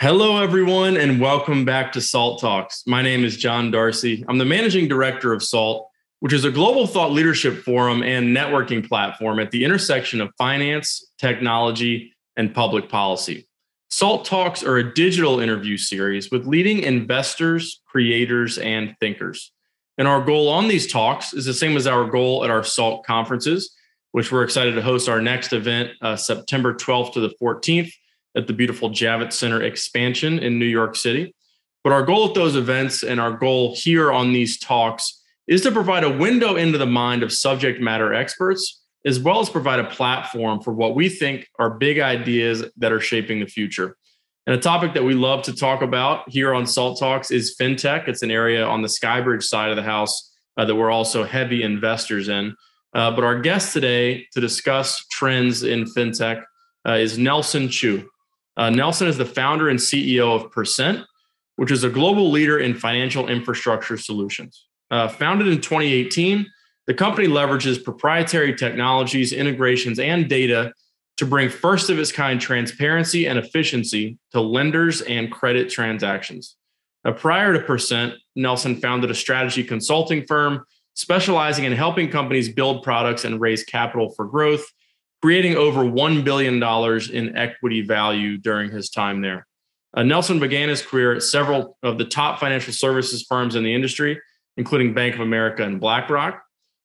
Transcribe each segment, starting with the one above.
Hello, everyone, and welcome back to SALT Talks. My name is John Darcy. I'm the managing director of SALT, which is a global thought leadership forum and networking platform at the intersection of finance, technology, and public policy. SALT Talks are a digital interview series with leading investors, creators, and thinkers. And our goal on these talks is the same as our goal at our SALT conferences, which we're excited to host our next event uh, September 12th to the 14th at the beautiful Javits Center expansion in New York City. But our goal at those events and our goal here on these talks is to provide a window into the mind of subject matter experts, as well as provide a platform for what we think are big ideas that are shaping the future. And a topic that we love to talk about here on Salt Talks is fintech. It's an area on the Skybridge side of the house uh, that we're also heavy investors in. Uh, but our guest today to discuss trends in fintech uh, is Nelson Chu. Uh, Nelson is the founder and CEO of Percent, which is a global leader in financial infrastructure solutions. Uh, founded in 2018, the company leverages proprietary technologies, integrations, and data to bring first of its kind transparency and efficiency to lenders and credit transactions. Now, prior to Percent, Nelson founded a strategy consulting firm specializing in helping companies build products and raise capital for growth creating over $1 billion in equity value during his time there. Uh, Nelson began his career at several of the top financial services firms in the industry, including Bank of America and BlackRock.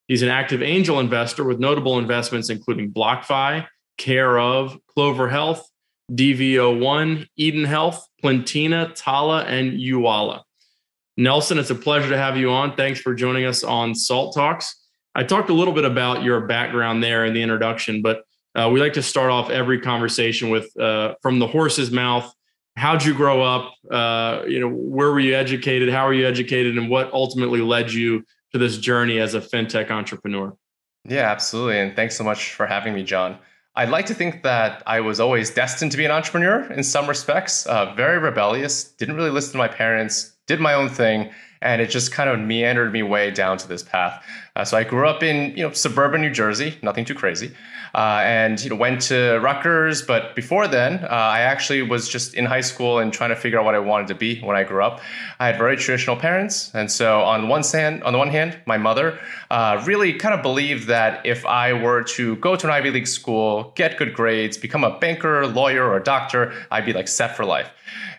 He's an active angel investor with notable investments including BlockFi, Care of, Clover Health, DV01, Eden Health, Plantina, Tala, and Uala. Nelson, it's a pleasure to have you on. Thanks for joining us on Salt Talks. I talked a little bit about your background there in the introduction, but uh, we like to start off every conversation with uh, from the horse's mouth. How'd you grow up? Uh, you know, where were you educated? How were you educated, and what ultimately led you to this journey as a fintech entrepreneur? Yeah, absolutely. And thanks so much for having me, John. I'd like to think that I was always destined to be an entrepreneur in some respects. Uh, very rebellious, didn't really listen to my parents, did my own thing, and it just kind of meandered me way down to this path. Uh, so I grew up in you know suburban New Jersey, nothing too crazy, uh, and you know went to Rutgers. But before then, uh, I actually was just in high school and trying to figure out what I wanted to be when I grew up. I had very traditional parents, and so on one hand, on the one hand, my mother uh, really kind of believed that if I were to go to an Ivy League school, get good grades, become a banker, lawyer, or doctor, I'd be like set for life.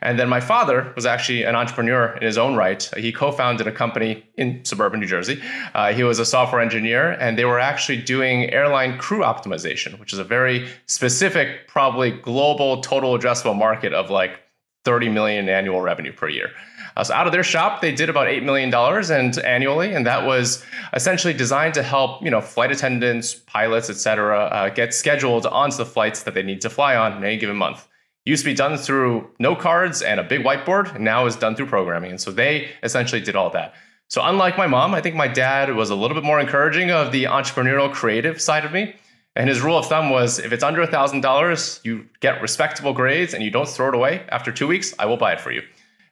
And then my father was actually an entrepreneur in his own right. He co founded a company in suburban New Jersey. Uh, he was a software engineer, and they were actually doing airline crew optimization, which is a very specific, probably global total addressable market of like 30 million annual revenue per year. Uh, so out of their shop, they did about $8 million and annually, and that was essentially designed to help, you know, flight attendants, pilots, et cetera, uh, get scheduled onto the flights that they need to fly on in any given month used to be done through note cards and a big whiteboard, and now is done through programming. And so they essentially did all that. So unlike my mom, I think my dad was a little bit more encouraging of the entrepreneurial creative side of me. And his rule of thumb was if it's under $1,000, you get respectable grades and you don't throw it away after two weeks, I will buy it for you.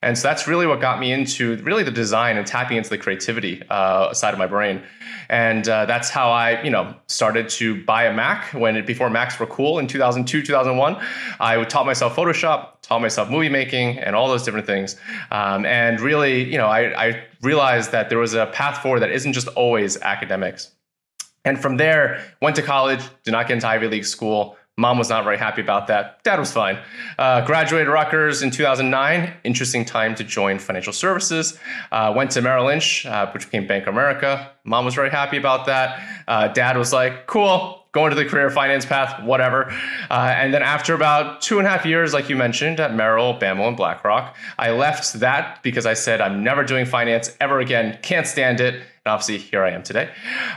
And so that's really what got me into really the design and tapping into the creativity uh, side of my brain. And uh, that's how I, you know, started to buy a Mac when it, before Macs were cool in 2002, 2001. I taught myself Photoshop, taught myself movie making, and all those different things. Um, and really, you know, I, I realized that there was a path forward that isn't just always academics. And from there, went to college, did not get into Ivy League school, Mom was not very happy about that. Dad was fine. Uh, graduated Rutgers in 2009. Interesting time to join financial services. Uh, went to Merrill Lynch, uh, which became Bank of America. Mom was very happy about that. Uh, dad was like, cool, going to the career finance path, whatever. Uh, and then after about two and a half years, like you mentioned, at Merrill, BAML, and BlackRock, I left that because I said, I'm never doing finance ever again. Can't stand it. And obviously, here I am today.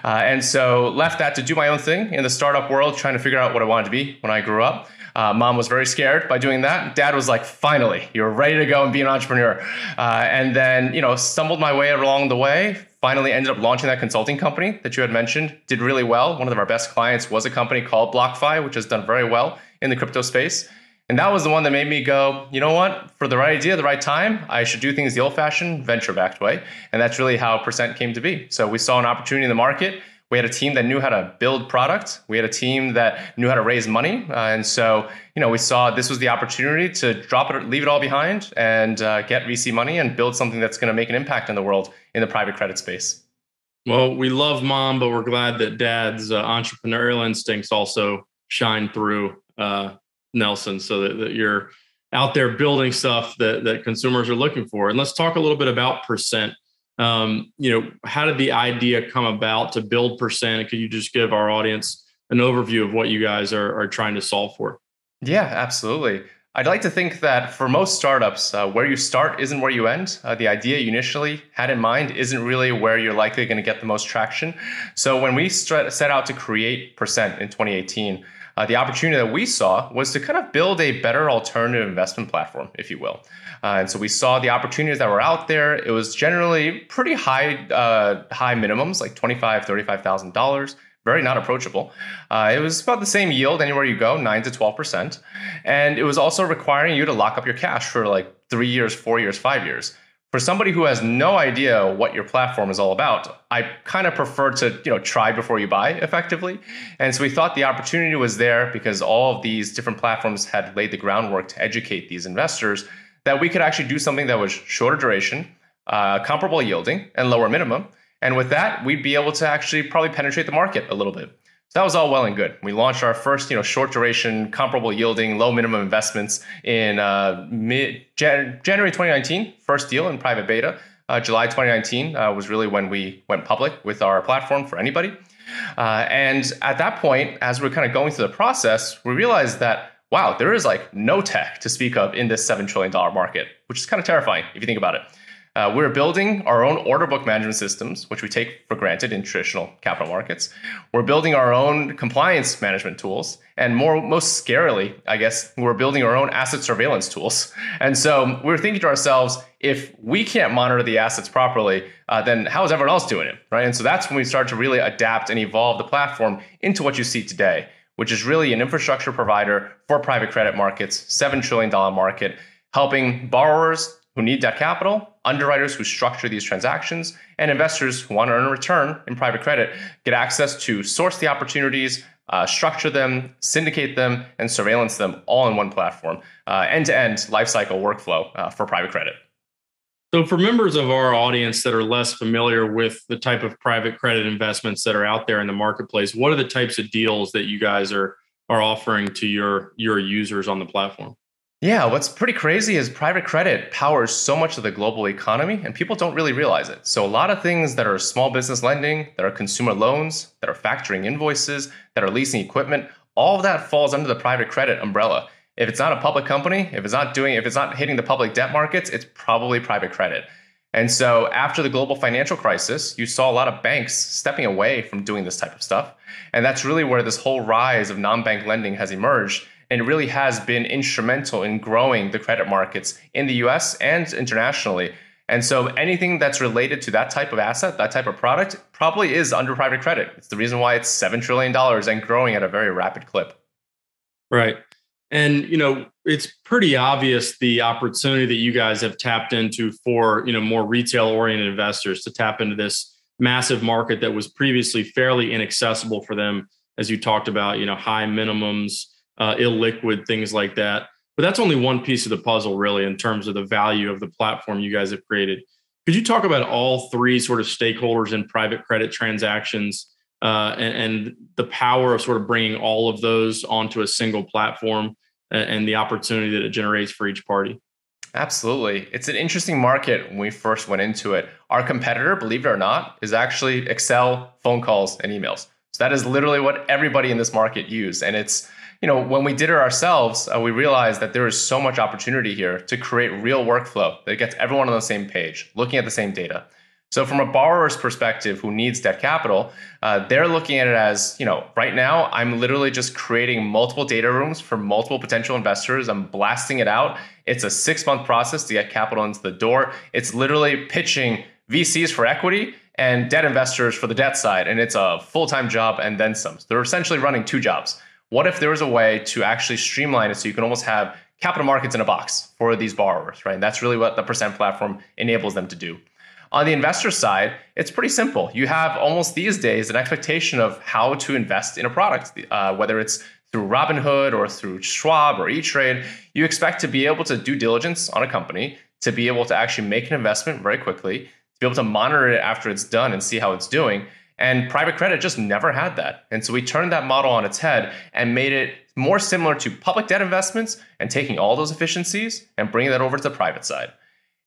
Uh, and so left that to do my own thing in the startup world, trying to figure out what I wanted to be when I grew up. Uh, mom was very scared by doing that. Dad was like, finally, you're ready to go and be an entrepreneur. Uh, and then, you know, stumbled my way along the way, finally ended up launching that consulting company that you had mentioned, did really well. One of our best clients was a company called BlockFi, which has done very well in the crypto space. And that was the one that made me go, you know what? For the right idea, the right time, I should do things the old fashioned, venture backed way. And that's really how Percent came to be. So we saw an opportunity in the market. We had a team that knew how to build product. We had a team that knew how to raise money. Uh, and so, you know, we saw this was the opportunity to drop it, leave it all behind, and uh, get VC money and build something that's going to make an impact in the world in the private credit space. Well, we love mom, but we're glad that dad's uh, entrepreneurial instincts also shine through uh, Nelson, so that, that you're out there building stuff that that consumers are looking for. And let's talk a little bit about percent. Um, you know, how did the idea come about to build percent? Could you just give our audience an overview of what you guys are, are trying to solve for? Yeah, absolutely. I'd like to think that for most startups, uh, where you start isn't where you end. Uh, the idea you initially had in mind isn't really where you're likely going to get the most traction. So when we st- set out to create Percent in 2018, uh, the opportunity that we saw was to kind of build a better alternative investment platform, if you will. Uh, and so we saw the opportunities that were out there. It was generally pretty high, uh, high minimums, like $25,000, $35,000 very not approachable. Uh, it was about the same yield anywhere you go, 9 to 12%. And it was also requiring you to lock up your cash for like three years, four years, five years. For somebody who has no idea what your platform is all about, I kind of prefer to you know try before you buy effectively. And so we thought the opportunity was there because all of these different platforms had laid the groundwork to educate these investors that we could actually do something that was shorter duration, uh, comparable yielding, and lower minimum and with that, we'd be able to actually probably penetrate the market a little bit. That was all well and good. We launched our first, you know, short duration, comparable yielding, low minimum investments in uh, mid Jan- January 2019. First deal in private beta. Uh, July 2019 uh, was really when we went public with our platform for anybody. Uh, and at that point, as we're kind of going through the process, we realized that wow, there is like no tech to speak of in this seven trillion dollar market, which is kind of terrifying if you think about it. Uh, we're building our own order book management systems, which we take for granted in traditional capital markets. We're building our own compliance management tools. And more, most scarily, I guess, we're building our own asset surveillance tools. And so we're thinking to ourselves, if we can't monitor the assets properly, uh, then how is everyone else doing it? Right. And so that's when we start to really adapt and evolve the platform into what you see today, which is really an infrastructure provider for private credit markets, $7 trillion market, helping borrowers who need debt capital, underwriters who structure these transactions, and investors who want to earn a return in private credit get access to source the opportunities, uh, structure them, syndicate them, and surveillance them all in one platform. End to end lifecycle workflow uh, for private credit. So, for members of our audience that are less familiar with the type of private credit investments that are out there in the marketplace, what are the types of deals that you guys are are offering to your your users on the platform? Yeah, what's pretty crazy is private credit powers so much of the global economy, and people don't really realize it. So, a lot of things that are small business lending, that are consumer loans, that are factoring invoices, that are leasing equipment, all of that falls under the private credit umbrella. If it's not a public company, if it's not doing, if it's not hitting the public debt markets, it's probably private credit. And so, after the global financial crisis, you saw a lot of banks stepping away from doing this type of stuff. And that's really where this whole rise of non bank lending has emerged and really has been instrumental in growing the credit markets in the US and internationally. And so anything that's related to that type of asset, that type of product, probably is under private credit. It's the reason why it's $7 trillion and growing at a very rapid clip. Right. And, you know, it's pretty obvious the opportunity that you guys have tapped into for, you know, more retail oriented investors to tap into this massive market that was previously fairly inaccessible for them, as you talked about, you know, high minimums, uh, illiquid, things like that. But that's only one piece of the puzzle, really, in terms of the value of the platform you guys have created. Could you talk about all three sort of stakeholders in private credit transactions uh, and, and, the power of sort of bringing all of those onto a single platform and, and the opportunity that it generates for each party? Absolutely. It's an interesting market when we first went into it. Our competitor, believe it or not, is actually Excel, phone calls, and emails. So that is literally what everybody in this market use. And it's you know, when we did it ourselves, uh, we realized that there is so much opportunity here to create real workflow that gets everyone on the same page, looking at the same data. So, from a borrower's perspective who needs debt capital, uh, they're looking at it as, you know, right now I'm literally just creating multiple data rooms for multiple potential investors. I'm blasting it out. It's a six month process to get capital into the door. It's literally pitching VCs for equity and debt investors for the debt side. And it's a full time job and then some. So they're essentially running two jobs. What if there was a way to actually streamline it so you can almost have capital markets in a box for these borrowers, right? And that's really what the Percent platform enables them to do. On the investor side, it's pretty simple. You have almost these days an expectation of how to invest in a product, uh, whether it's through Robinhood or through Schwab or E-Trade. You expect to be able to do diligence on a company, to be able to actually make an investment very quickly, to be able to monitor it after it's done and see how it's doing. And private credit just never had that. And so we turned that model on its head and made it more similar to public debt investments and taking all those efficiencies and bringing that over to the private side.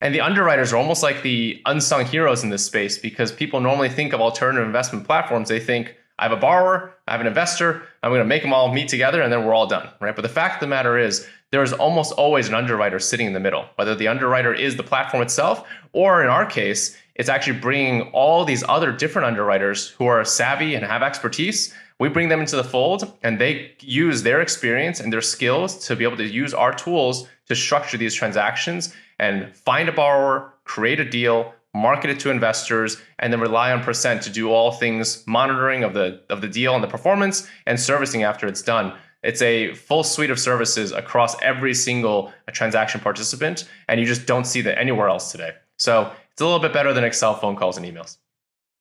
And the underwriters are almost like the unsung heroes in this space because people normally think of alternative investment platforms. They think, I have a borrower, I have an investor, I'm going to make them all meet together and then we're all done, right? But the fact of the matter is, there is almost always an underwriter sitting in the middle, whether the underwriter is the platform itself, or in our case, it's actually bringing all these other different underwriters who are savvy and have expertise. We bring them into the fold and they use their experience and their skills to be able to use our tools to structure these transactions and find a borrower, create a deal, market it to investors, and then rely on Percent to do all things monitoring of the of the deal and the performance and servicing after it's done. It's a full suite of services across every single transaction participant, and you just don't see that anywhere else today. So it's a little bit better than Excel phone calls and emails.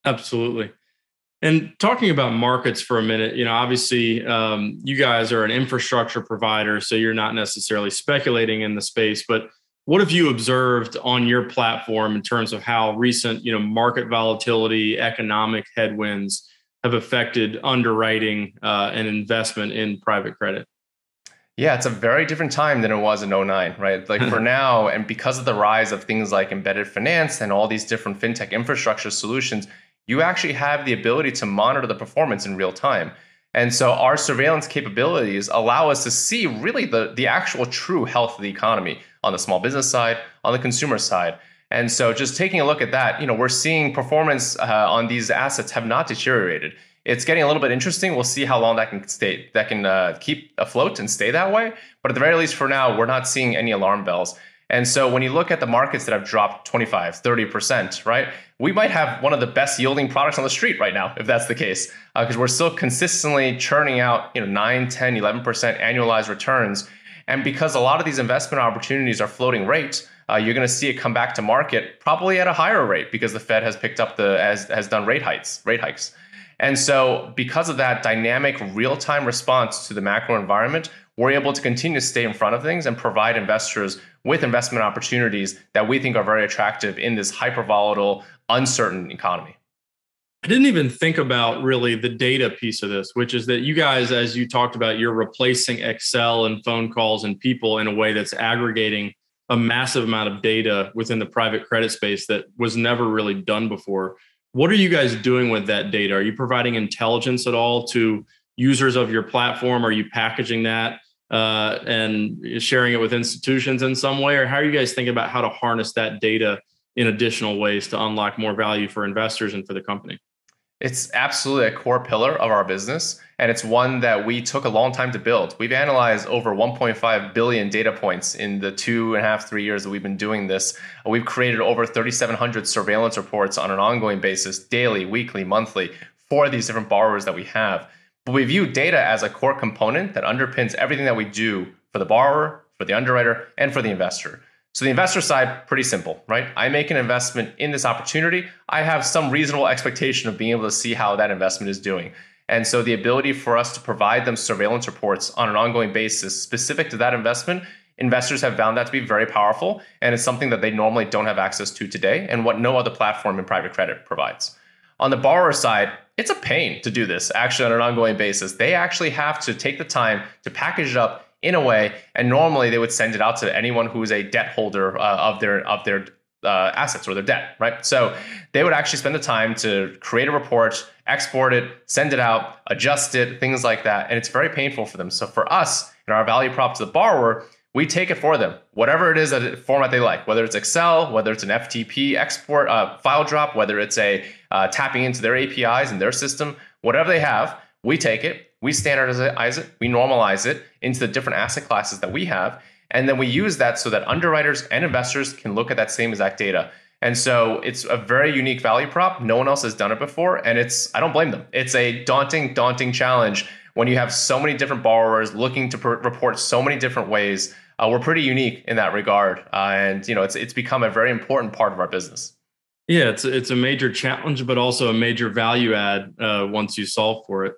Absolutely. And talking about markets for a minute, you know, obviously um, you guys are an infrastructure provider, so you're not necessarily speculating in the space, but what have you observed on your platform in terms of how recent, you know, market volatility, economic headwinds have affected underwriting uh, and investment in private credit? Yeah, it's a very different time than it was in 09, right? Like for now, and because of the rise of things like embedded finance and all these different fintech infrastructure solutions, you actually have the ability to monitor the performance in real time. And so our surveillance capabilities allow us to see really the, the actual true health of the economy on the small business side, on the consumer side. And so just taking a look at that, you know, we're seeing performance uh, on these assets have not deteriorated. It's getting a little bit interesting. We'll see how long that can stay, that can uh, keep afloat and stay that way. But at the very least, for now, we're not seeing any alarm bells. And so when you look at the markets that have dropped 25, 30%, right? We might have one of the best yielding products on the street right now, if that's the case, because uh, we're still consistently churning out, you know, 9, 10, 11% annualized returns. And because a lot of these investment opportunities are floating rate, uh, you're going to see it come back to market probably at a higher rate because the Fed has picked up the has has done rate hikes, rate hikes. And so because of that dynamic real-time response to the macro environment, we're able to continue to stay in front of things and provide investors with investment opportunities that we think are very attractive in this hyper volatile, uncertain economy. I didn't even think about really the data piece of this, which is that you guys, as you talked about, you're replacing Excel and phone calls and people in a way that's aggregating a massive amount of data within the private credit space that was never really done before. What are you guys doing with that data? Are you providing intelligence at all to users of your platform? Are you packaging that? uh, and sharing it with institutions in some way? Or how are you guys thinking about how to harness that data in additional ways to unlock more value for investors and for the company? It's absolutely a core pillar of our business, and it's one that we took a long time to build. We've analyzed over 1.5 billion data points in the two and a half, three years that we've been doing this. We've created over 3,700 surveillance reports on an ongoing basis, daily, weekly, monthly, for these different borrowers that we have. But we view data as a core component that underpins everything that we do for the borrower, for the underwriter, and for the investor. So the investor side, pretty simple, right? I make an investment in this opportunity. I have some reasonable expectation of being able to see how that investment is doing. And so the ability for us to provide them surveillance reports on an ongoing basis specific to that investment, investors have found that to be very powerful. And it's something that they normally don't have access to today and what no other platform in private credit provides. On the borrower side, it's a pain to do this actually on an ongoing basis. They actually have to take the time to package it up in a way, and normally they would send it out to anyone who is a debt holder uh, of their of their uh, assets or their debt, right? So they would actually spend the time to create a report, export it, send it out, adjust it, things like that, and it's very painful for them. So for us and our value prop to the borrower, we take it for them, whatever it is that format they like, whether it's Excel, whether it's an FTP export uh, file drop, whether it's a uh, tapping into their APIs and their system, whatever they have, we take it, we standardize it, we normalize it into the different asset classes that we have, and then we use that so that underwriters and investors can look at that same exact data. And so it's a very unique value prop. No one else has done it before. And it's, I don't blame them. It's a daunting, daunting challenge when you have so many different borrowers looking to per- report so many different ways. Uh, we're pretty unique in that regard. Uh, and, you know, it's, it's become a very important part of our business. Yeah, it's it's a major challenge, but also a major value add uh, once you solve for it,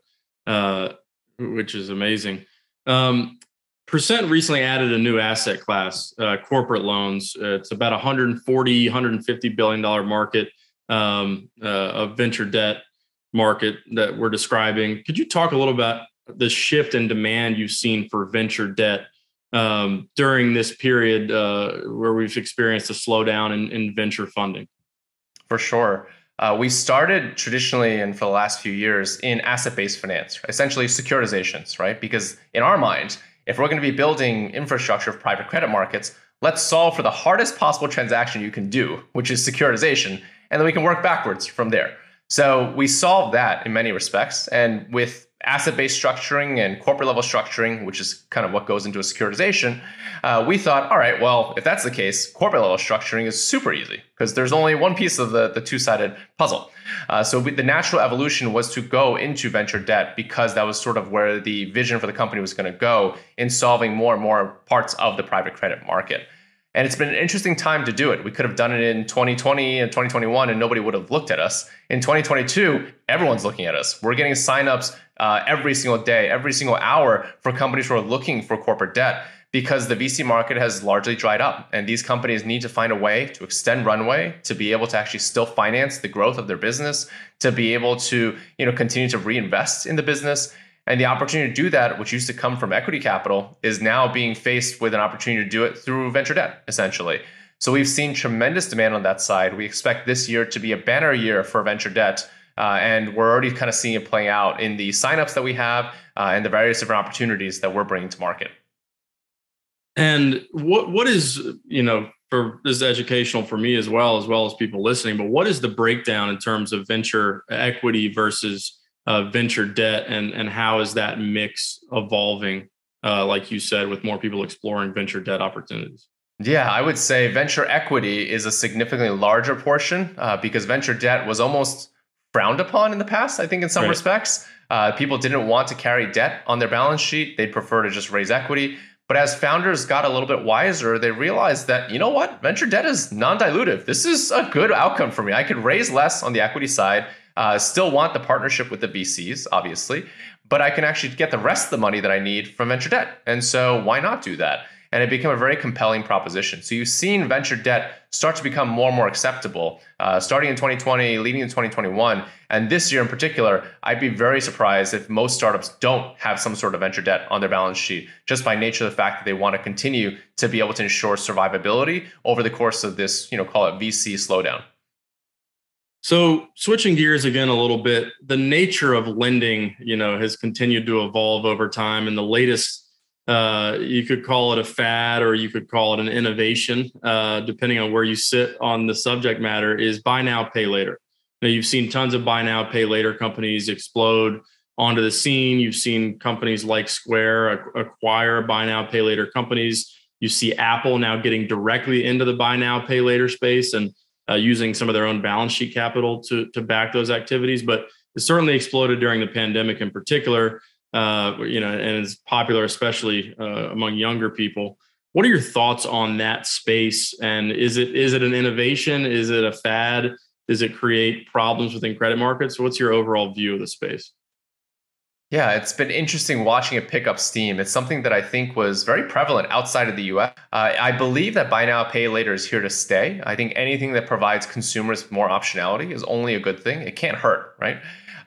uh, which is amazing. Um, Percent recently added a new asset class, uh, corporate loans. Uh, it's about 140, 150 billion dollar market um, uh, of venture debt market that we're describing. Could you talk a little about the shift in demand you've seen for venture debt um, during this period uh, where we've experienced a slowdown in, in venture funding? For sure. Uh, we started traditionally and for the last few years in asset based finance, essentially securitizations, right? Because in our mind, if we're going to be building infrastructure of private credit markets, let's solve for the hardest possible transaction you can do, which is securitization, and then we can work backwards from there. So we solved that in many respects. And with asset based structuring and corporate level structuring, which is kind of what goes into a securitization, uh, we thought, all right, well, if that's the case, corporate level structuring is super easy because there's only one piece of the, the two sided puzzle. Uh, so we, the natural evolution was to go into venture debt because that was sort of where the vision for the company was going to go in solving more and more parts of the private credit market. And it's been an interesting time to do it. We could have done it in 2020 and 2021 and nobody would have looked at us. In 2022, everyone's looking at us. We're getting signups uh, every single day, every single hour for companies who are looking for corporate debt because the VC market has largely dried up. And these companies need to find a way to extend runway to be able to actually still finance the growth of their business, to be able to you know, continue to reinvest in the business. And the opportunity to do that, which used to come from equity capital, is now being faced with an opportunity to do it through venture debt, essentially. So we've seen tremendous demand on that side. We expect this year to be a banner year for venture debt. Uh, and we're already kind of seeing it playing out in the signups that we have uh, and the various different opportunities that we're bringing to market. And what what is you know for this is educational for me as well as well as people listening. But what is the breakdown in terms of venture equity versus uh, venture debt, and and how is that mix evolving? Uh, like you said, with more people exploring venture debt opportunities. Yeah, I would say venture equity is a significantly larger portion uh, because venture debt was almost frowned upon in the past. I think in some right. respects, uh, people didn't want to carry debt on their balance sheet; they'd prefer to just raise equity. But as founders got a little bit wiser, they realized that, you know what, venture debt is non dilutive. This is a good outcome for me. I could raise less on the equity side, uh, still want the partnership with the VCs, obviously, but I can actually get the rest of the money that I need from venture debt. And so why not do that? And it became a very compelling proposition. So you've seen venture debt start to become more and more acceptable, uh, starting in 2020, leading in 2021. And this year in particular, I'd be very surprised if most startups don't have some sort of venture debt on their balance sheet, just by nature of the fact that they want to continue to be able to ensure survivability over the course of this, you know, call it VC slowdown. So switching gears again a little bit, the nature of lending, you know, has continued to evolve over time. And the latest uh, you could call it a fad or you could call it an innovation, uh, depending on where you sit on the subject matter, is buy now, pay later. Now, you've seen tons of buy now, pay later companies explode onto the scene. You've seen companies like Square acquire buy now, pay later companies. You see Apple now getting directly into the buy now, pay later space and uh, using some of their own balance sheet capital to, to back those activities. But it certainly exploded during the pandemic in particular uh, you know, and it's popular, especially uh, among younger people. What are your thoughts on that space? And is it is it an innovation? Is it a fad? Does it create problems within credit markets? What's your overall view of the space? Yeah, it's been interesting watching it pick up steam. It's something that I think was very prevalent outside of the US. Uh, I believe that buy now, pay later is here to stay. I think anything that provides consumers more optionality is only a good thing. It can't hurt, right?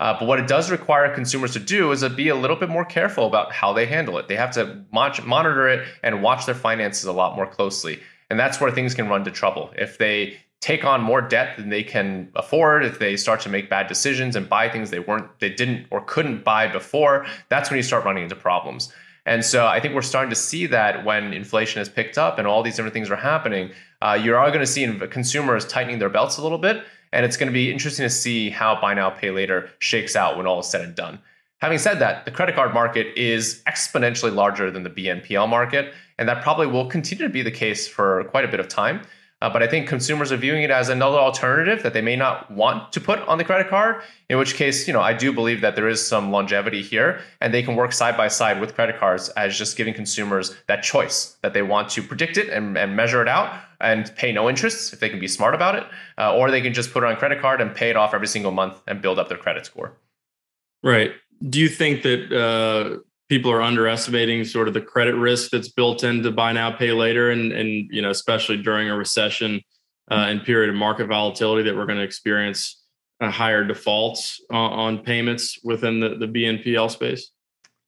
Uh, but what it does require consumers to do is to be a little bit more careful about how they handle it. They have to monitor it and watch their finances a lot more closely. And that's where things can run to trouble. If they take on more debt than they can afford, if they start to make bad decisions and buy things they weren't, they didn't or couldn't buy before, that's when you start running into problems. And so I think we're starting to see that when inflation has picked up and all these different things are happening, uh, you are going to see consumers tightening their belts a little bit. And it's going to be interesting to see how buy now, pay later shakes out when all is said and done. Having said that, the credit card market is exponentially larger than the BNPL market, and that probably will continue to be the case for quite a bit of time. Uh, but I think consumers are viewing it as another alternative that they may not want to put on the credit card. In which case, you know, I do believe that there is some longevity here, and they can work side by side with credit cards as just giving consumers that choice that they want to predict it and, and measure it out, and pay no interest if they can be smart about it, uh, or they can just put it on credit card and pay it off every single month and build up their credit score. Right. Do you think that uh, people are underestimating sort of the credit risk that's built into buy now, pay later, and and you know especially during a recession uh, and period of market volatility that we're going to experience higher defaults on, on payments within the the BNPL space?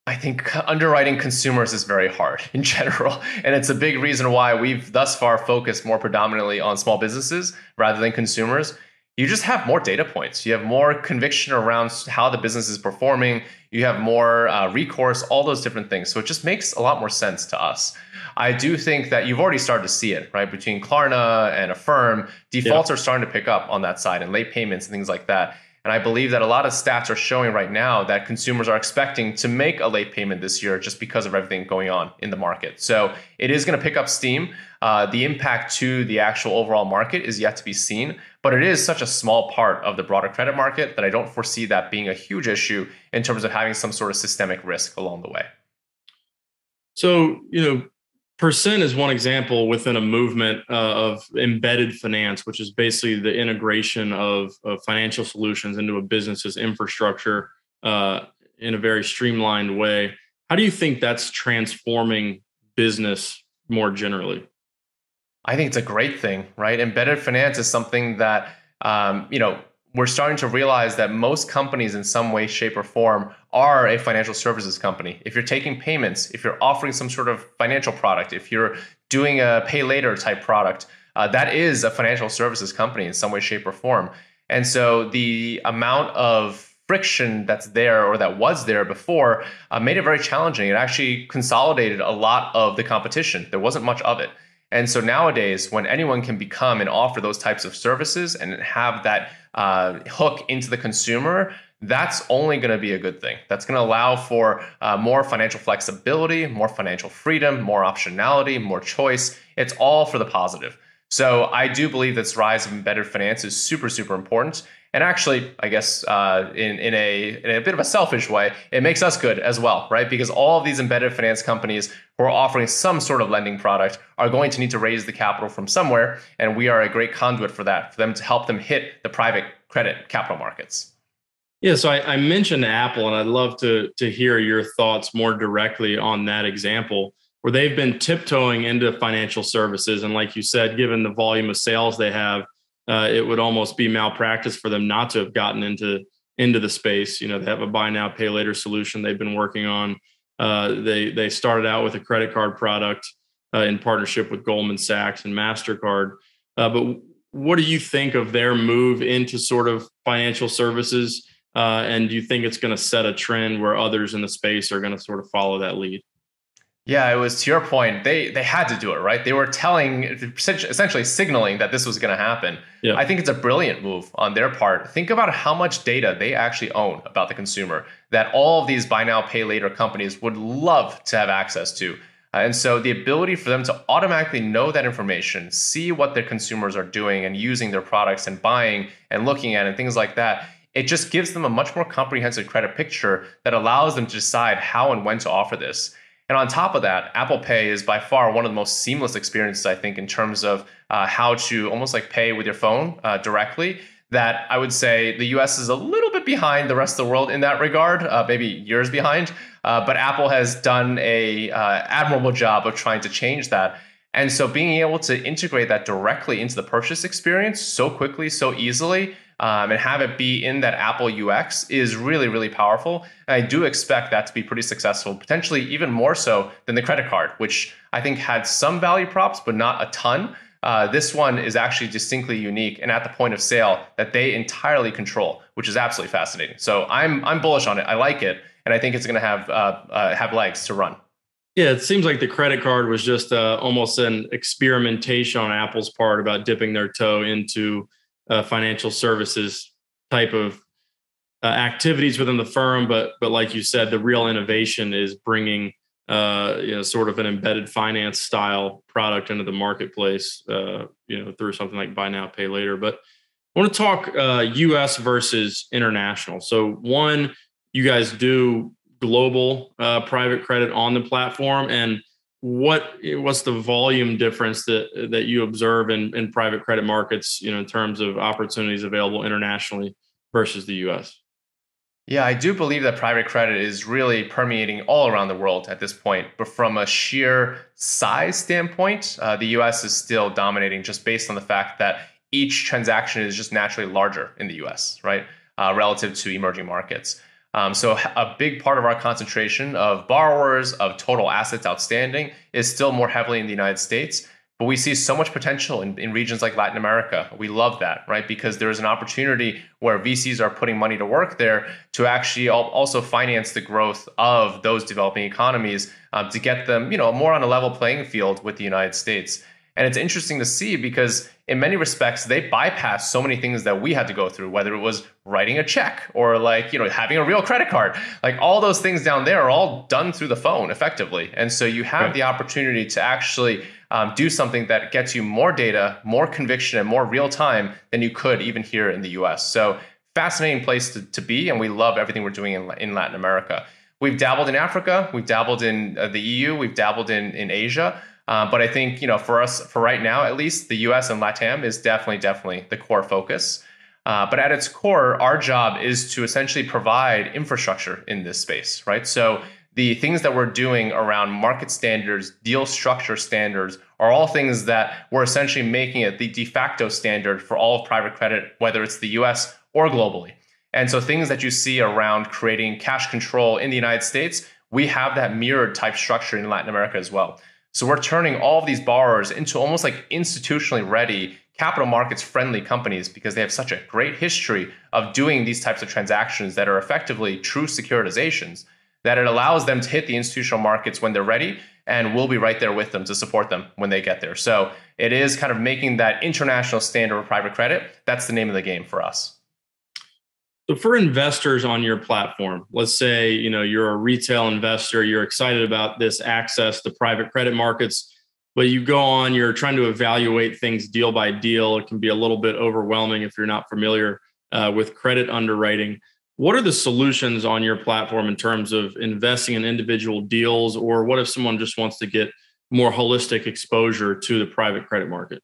I think underwriting consumers is very hard in general. And it's a big reason why we've thus far focused more predominantly on small businesses rather than consumers. You just have more data points. You have more conviction around how the business is performing. You have more uh, recourse, all those different things. So it just makes a lot more sense to us. I do think that you've already started to see it, right? Between Klarna and Affirm, defaults yeah. are starting to pick up on that side and late payments and things like that. And I believe that a lot of stats are showing right now that consumers are expecting to make a late payment this year just because of everything going on in the market. So it is going to pick up steam. Uh, the impact to the actual overall market is yet to be seen, but it is such a small part of the broader credit market that I don't foresee that being a huge issue in terms of having some sort of systemic risk along the way. So, you know, Percent is one example within a movement uh, of embedded finance, which is basically the integration of, of financial solutions into a business's infrastructure uh, in a very streamlined way. How do you think that's transforming business more generally? I think it's a great thing, right? Embedded finance is something that um, you know we're starting to realize that most companies in some way shape or form are a financial services company. If you're taking payments if you're offering some sort of financial product if you're doing a pay later type product uh, that is a financial services company in some way shape or form. And so the amount of friction that's there or that was there before uh, made it very challenging. It actually consolidated a lot of the competition. There wasn't much of it and so nowadays when anyone can become and offer those types of services and have that uh, hook into the consumer, that's only going to be a good thing. That's going to allow for uh, more financial flexibility, more financial freedom, more optionality, more choice. It's all for the positive. So I do believe this rise of embedded finance is super, super important. And actually, I guess uh, in, in, a, in a bit of a selfish way, it makes us good as well, right? Because all of these embedded finance companies who are offering some sort of lending product are going to need to raise the capital from somewhere. And we are a great conduit for that, for them to help them hit the private credit capital markets. Yeah, so I, I mentioned Apple, and I'd love to, to hear your thoughts more directly on that example where they've been tiptoeing into financial services. And like you said, given the volume of sales they have, uh, it would almost be malpractice for them not to have gotten into into the space. You know, they have a buy now, pay later solution they've been working on. Uh, they they started out with a credit card product uh, in partnership with Goldman Sachs and Mastercard. Uh, but what do you think of their move into sort of financial services? Uh, and do you think it's going to set a trend where others in the space are going to sort of follow that lead? Yeah, it was to your point. They they had to do it, right? They were telling, essentially signaling that this was going to happen. Yeah. I think it's a brilliant move on their part. Think about how much data they actually own about the consumer that all of these buy now, pay later companies would love to have access to. Uh, and so the ability for them to automatically know that information, see what their consumers are doing and using their products and buying and looking at and things like that, it just gives them a much more comprehensive credit picture that allows them to decide how and when to offer this. And on top of that, Apple Pay is by far one of the most seamless experiences, I think, in terms of uh, how to almost like pay with your phone uh, directly. That I would say the US is a little bit behind the rest of the world in that regard, uh, maybe years behind. Uh, but Apple has done a uh, admirable job of trying to change that. And so being able to integrate that directly into the purchase experience so quickly, so easily, um, and have it be in that Apple UX is really, really powerful. And I do expect that to be pretty successful, potentially even more so than the credit card, which I think had some value props, but not a ton. Uh, this one is actually distinctly unique and at the point of sale that they entirely control, which is absolutely fascinating. So I'm I'm bullish on it. I like it, and I think it's going to have uh, uh, have legs to run. Yeah, it seems like the credit card was just uh, almost an experimentation on Apple's part about dipping their toe into uh, financial services type of uh, activities within the firm. But but like you said, the real innovation is bringing uh, you know sort of an embedded finance style product into the marketplace. Uh, you know through something like buy now pay later. But I want to talk U.S. Uh, versus international. So one, you guys do global uh, private credit on the platform and what what's the volume difference that that you observe in, in private credit markets, you know, in terms of opportunities available internationally versus the US? Yeah, I do believe that private credit is really permeating all around the world at this point. But from a sheer size standpoint, uh, the US is still dominating just based on the fact that each transaction is just naturally larger in the US, right? Uh, relative to emerging markets. Um, so a big part of our concentration of borrowers, of total assets outstanding, is still more heavily in the United States. But we see so much potential in, in regions like Latin America. We love that, right? Because there is an opportunity where VCs are putting money to work there to actually also finance the growth of those developing economies um, to get them, you know, more on a level playing field with the United States. And it's interesting to see because in many respects, they bypass so many things that we had to go through, whether it was writing a check or like, you know, having a real credit card. Like all those things down there are all done through the phone effectively. And so you have right. the opportunity to actually um, do something that gets you more data, more conviction, and more real time than you could even here in the US. So fascinating place to, to be. And we love everything we're doing in, in Latin America. We've dabbled in Africa, we've dabbled in uh, the EU, we've dabbled in, in Asia. Uh, but I think you know for us for right now at least the U.S. and LATAM is definitely definitely the core focus. Uh, but at its core, our job is to essentially provide infrastructure in this space, right? So the things that we're doing around market standards, deal structure standards, are all things that we're essentially making it the de facto standard for all of private credit, whether it's the US or globally. And so things that you see around creating cash control in the United States, we have that mirrored type structure in Latin America as well. So we're turning all of these borrowers into almost like institutionally ready capital markets friendly companies because they have such a great history of doing these types of transactions that are effectively true securitizations that it allows them to hit the institutional markets when they're ready and we'll be right there with them to support them when they get there. So it is kind of making that international standard of private credit. That's the name of the game for us. So for investors on your platform, let's say, you know, you're a retail investor, you're excited about this access to private credit markets, but you go on, you're trying to evaluate things deal by deal. It can be a little bit overwhelming if you're not familiar uh, with credit underwriting. What are the solutions on your platform in terms of investing in individual deals? Or what if someone just wants to get more holistic exposure to the private credit market?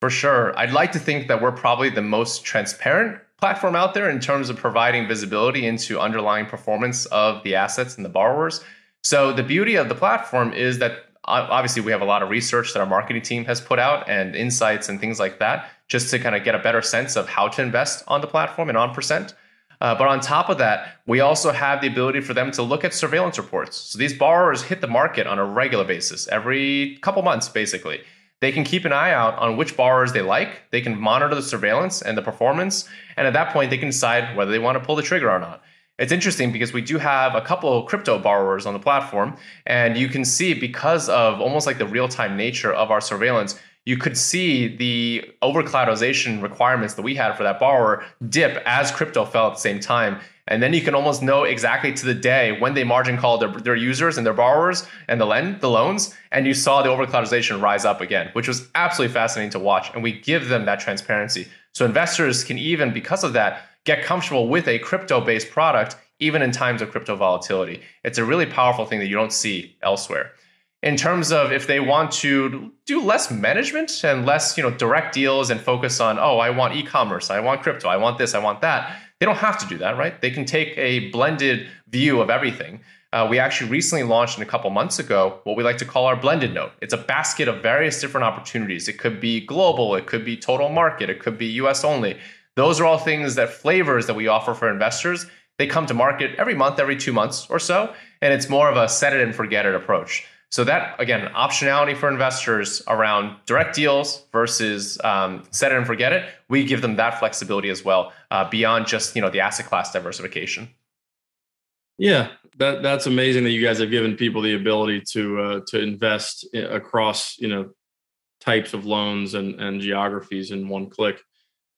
For sure. I'd like to think that we're probably the most transparent platform out there in terms of providing visibility into underlying performance of the assets and the borrowers. So the beauty of the platform is that obviously we have a lot of research that our marketing team has put out and insights and things like that just to kind of get a better sense of how to invest on the platform and on percent. Uh, but on top of that, we also have the ability for them to look at surveillance reports. So these borrowers hit the market on a regular basis, every couple months, basically. They can keep an eye out on which borrowers they like. They can monitor the surveillance and the performance. And at that point, they can decide whether they want to pull the trigger or not. It's interesting because we do have a couple of crypto borrowers on the platform. And you can see because of almost like the real time nature of our surveillance, you could see the over collateralization requirements that we had for that borrower dip as crypto fell at the same time. And then you can almost know exactly to the day when they margin called their, their users and their borrowers and the lend the loans, and you saw the over collateralization rise up again, which was absolutely fascinating to watch. And we give them that transparency. So investors can even, because of that, get comfortable with a crypto-based product, even in times of crypto volatility. It's a really powerful thing that you don't see elsewhere in terms of if they want to do less management and less you know direct deals and focus on oh i want e-commerce i want crypto i want this i want that they don't have to do that, right? They can take a blended view of everything. Uh, we actually recently launched in a couple months ago what we like to call our blended note. It's a basket of various different opportunities. It could be global, it could be total market, it could be US only. Those are all things that flavors that we offer for investors. They come to market every month, every two months or so, and it's more of a set it and forget it approach. So that again, optionality for investors around direct deals versus um, set it and forget it. We give them that flexibility as well, uh, beyond just you know the asset class diversification. Yeah, that that's amazing that you guys have given people the ability to uh, to invest across you know types of loans and and geographies in one click.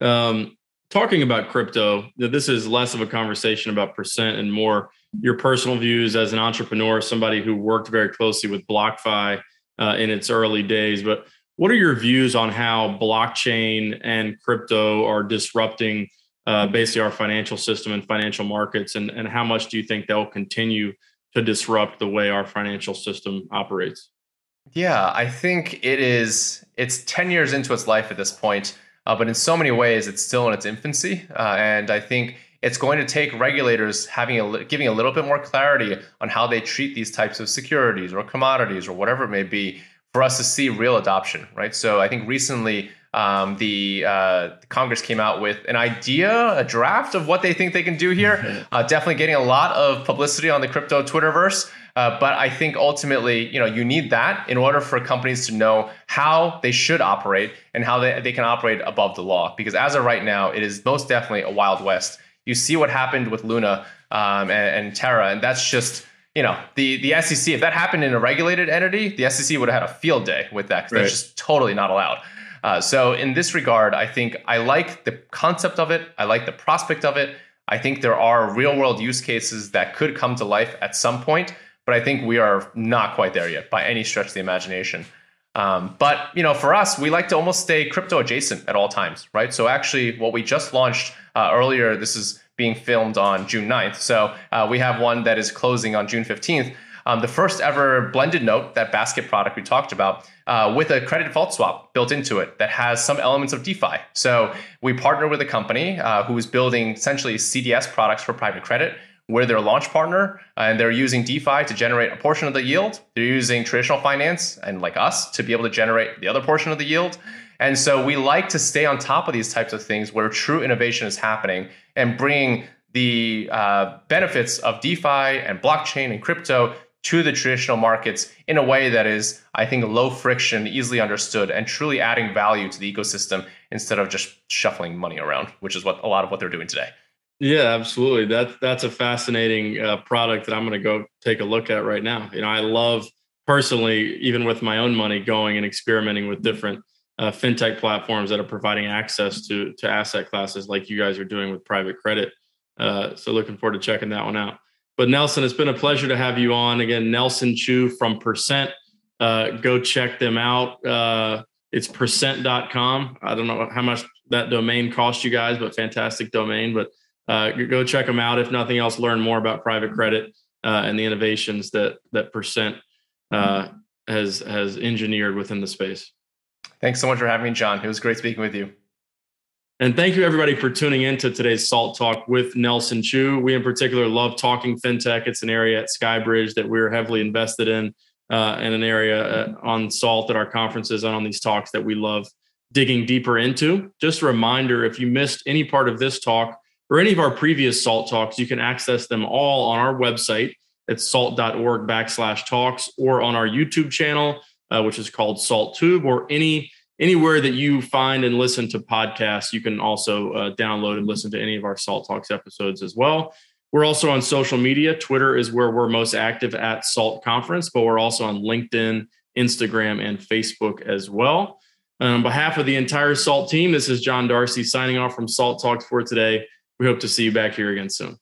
Um, talking about crypto, this is less of a conversation about percent and more your personal views as an entrepreneur, somebody who worked very closely with BlockFi uh, in its early days. But what are your views on how blockchain and crypto are disrupting uh, basically our financial system and financial markets? And, and how much do you think they'll continue to disrupt the way our financial system operates? Yeah, I think it is. It's 10 years into its life at this point, uh, but in so many ways, it's still in its infancy. Uh, and I think it's going to take regulators having a giving a little bit more clarity on how they treat these types of securities or commodities or whatever it may be for us to see real adoption, right? So I think recently um, the, uh, Congress came out with an idea, a draft of what they think they can do here. Uh, definitely getting a lot of publicity on the crypto Twitterverse. Uh, but I think ultimately, you know, you need that in order for companies to know how they should operate and how they, they can operate above the law. Because as of right now, it is most definitely a wild west. You see what happened with Luna um, and, and Terra, and that's just you know the the SEC. If that happened in a regulated entity, the SEC would have had a field day with that because right. that's just totally not allowed. Uh, so in this regard, I think I like the concept of it. I like the prospect of it. I think there are real world use cases that could come to life at some point, but I think we are not quite there yet by any stretch of the imagination. Um, but you know, for us, we like to almost stay crypto adjacent at all times, right? So actually, what we just launched uh, earlier, this is being filmed on June 9th. So uh, we have one that is closing on June 15th um, the first ever blended note, that basket product we talked about, uh, with a credit default swap built into it that has some elements of DeFi. So we partner with a company uh, who is building essentially CDS products for private credit. We're their launch partner, and they're using DeFi to generate a portion of the yield. They're using traditional finance and like us to be able to generate the other portion of the yield. And so we like to stay on top of these types of things where true innovation is happening and bring the uh, benefits of DeFi and blockchain and crypto to the traditional markets in a way that is, I think, low friction, easily understood, and truly adding value to the ecosystem instead of just shuffling money around, which is what a lot of what they're doing today. Yeah, absolutely. That's that's a fascinating uh, product that I'm going to go take a look at right now. You know, I love personally, even with my own money, going and experimenting with different uh, fintech platforms that are providing access to to asset classes like you guys are doing with private credit. Uh, so looking forward to checking that one out. But Nelson, it's been a pleasure to have you on again. Nelson Chu from Percent. Uh, go check them out. Uh, it's percent.com. I don't know how much that domain cost you guys, but fantastic domain. But uh, go check them out. If nothing else, learn more about private credit uh, and the innovations that that Percent uh, has has engineered within the space. Thanks so much for having me, John. It was great speaking with you. And thank you, everybody, for tuning in to today's Salt Talk with Nelson Chu. We, in particular, love talking fintech. It's an area at Skybridge that we're heavily invested in, uh, and an area uh, on Salt at our conferences and on these talks that we love digging deeper into. Just a reminder if you missed any part of this talk or any of our previous Salt Talks, you can access them all on our website at salt.org backslash talks or on our YouTube channel, uh, which is called Salt Tube, or any anywhere that you find and listen to podcasts, you can also uh, download and listen to any of our Salt Talks episodes as well. We're also on social media. Twitter is where we're most active at Salt Conference, but we're also on LinkedIn, Instagram, and Facebook as well. And on behalf of the entire Salt team, this is John Darcy signing off from Salt Talks for today. We hope to see you back here again soon.